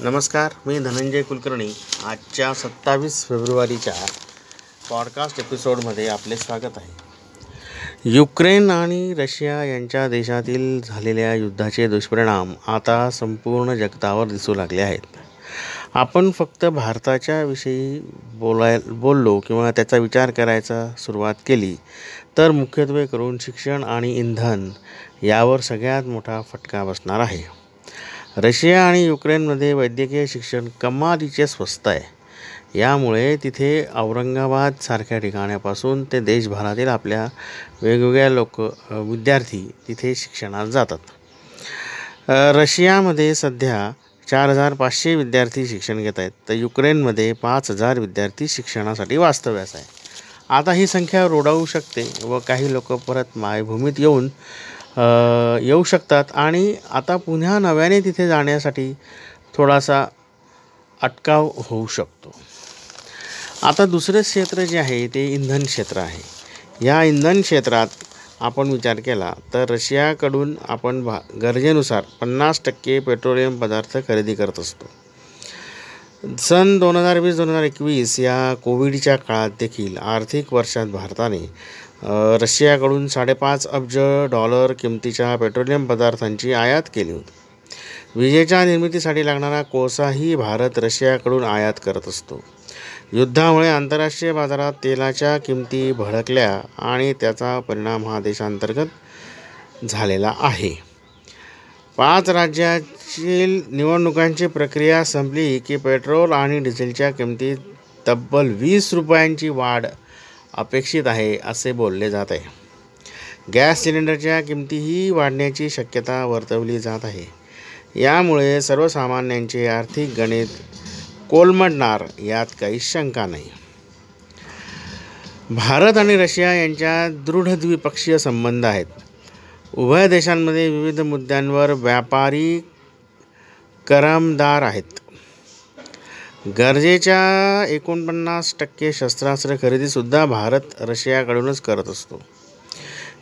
नमस्कार मी धनंजय कुलकर्णी. आजच्या सत्तावीस फेब्रुवारीच्या पॉडकास्ट एपिसोडमध्ये आपले स्वागत आहे. युक्रेन आणि रशिया यांच्या देशातील झालेल्या युद्धाचे दुष्परिणाम आता संपूर्ण जगतावर दिसू लागले आहेत. आपण फक्त भारताच्या विषयी बोलाय बोललो किंवा त्याचा विचार करायचा सुरुवात केली तर मुख्यत्वे करून शिक्षण आणि इंधन यावर सगळ्यात मोठा फटका बसणार आहे. रशिया आणि युक्रेनमध्ये वैद्यकीय शिक्षण कमालीचे स्वस्त आहे. यामुळे तिथे औरंगाबादसारख्या ठिकाणापासून ते देशभरातील आपल्या वेगवेगळ्या लोक विद्यार्थी तिथे शिक्षणात जातात. रशियामध्ये सध्या चार हजार पाचशे विद्यार्थी शिक्षण घेत आहेत. तर युक्रेनमध्ये पाच हजार विद्यार्थी शिक्षणासाठी वास्तव्यास आहे. आता ही संख्या रोडावू शकते व काही लोक परत मायभूमीत येऊन येऊ शकतात. आणि आता पुन्हा नव्याने तिथे जाण्यासाठी थोडासा अटकाव होऊ शकतो. आता दुसरं क्षेत्र जे आहे ते इंधन क्षेत्र आहे. या इंधन क्षेत्रात आपण विचार केला तर रशियाकडून आपण भा गरजेनुसार पन्नास टक्के पेट्रोलियम पदार्थ खरेदी करत असतो. सन दोन हजार वीस दोन हजार एकवीस या कोविडच्या काळात देखील आर्थिक वर्षात भारताने रशियाकडून साडेपाच अब्ज डॉलर किमतीच्या पेट्रोलियम पदार्थांची आयात केली होती. विजेच्या निर्मितीसाठी लागणारा कोळसाही भारत रशियाकडून आयात करत असतो. युद्धामुळे आंतरराष्ट्रीय बाजारात तेलाच्या किमती भडकल्या आणि त्याचा परिणाम हा देशांतर्गत झालेला आहे. पाच राज्यातील निवडणुकांची प्रक्रिया संपली की पेट्रोल आणि डिझेलच्या किमतीत तब्बल वीस रुपयांची वाढ अपेक्षित आहे असे बोलले जात आहे. गॅस सिलेंडरच्या किमतीही वाढण्याची शक्यता वर्तवली जात आहे. यामुळे सर्वसामान्यांचे आर्थिक गणित कोलमडणार यात काही शंका नाही. भारत आणि रशिया यांच्या दृढ द्विपक्षीय संबंध आहेत. उभय देशांमध्ये विविध मुद्द्यांवर व्यापारी करामदार आहेत. गरजेच्या एकोणपन्नास टक्के शस्त्रास्त्र खरेदीसुद्धा भारत रशियाकडूनच करत असतो.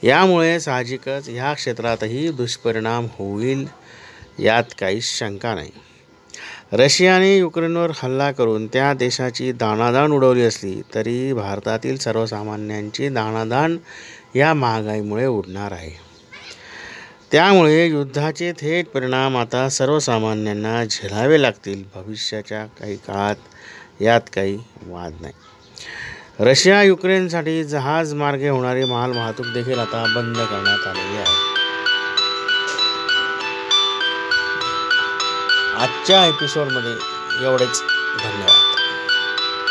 यामुळे साहजिकच ह्या क्षेत्रातही दुष्परिणाम होईल यात काही शंका नाही. रशियाने युक्रेनवर हल्ला करून त्या देशाची दाणादाण उडवली असली तरी भारतातील सर्वसामान्यांची दाणादाण या महागाईमुळे उडणार आहे. त्यामुळे युद्धाचे थेट परिणाम आता सर्वसामान्यांना झेलावे लागतील. भविष्याच्या काही काळात यात काही वाद नाही. रशिया युक्रेनसाठी जहाज मार्गे होणारी माल वाहतूक देखील आता बंद करण्यात आलेली आहे. आजच्या एपिसोडमध्ये एवढेच. धन्यवाद.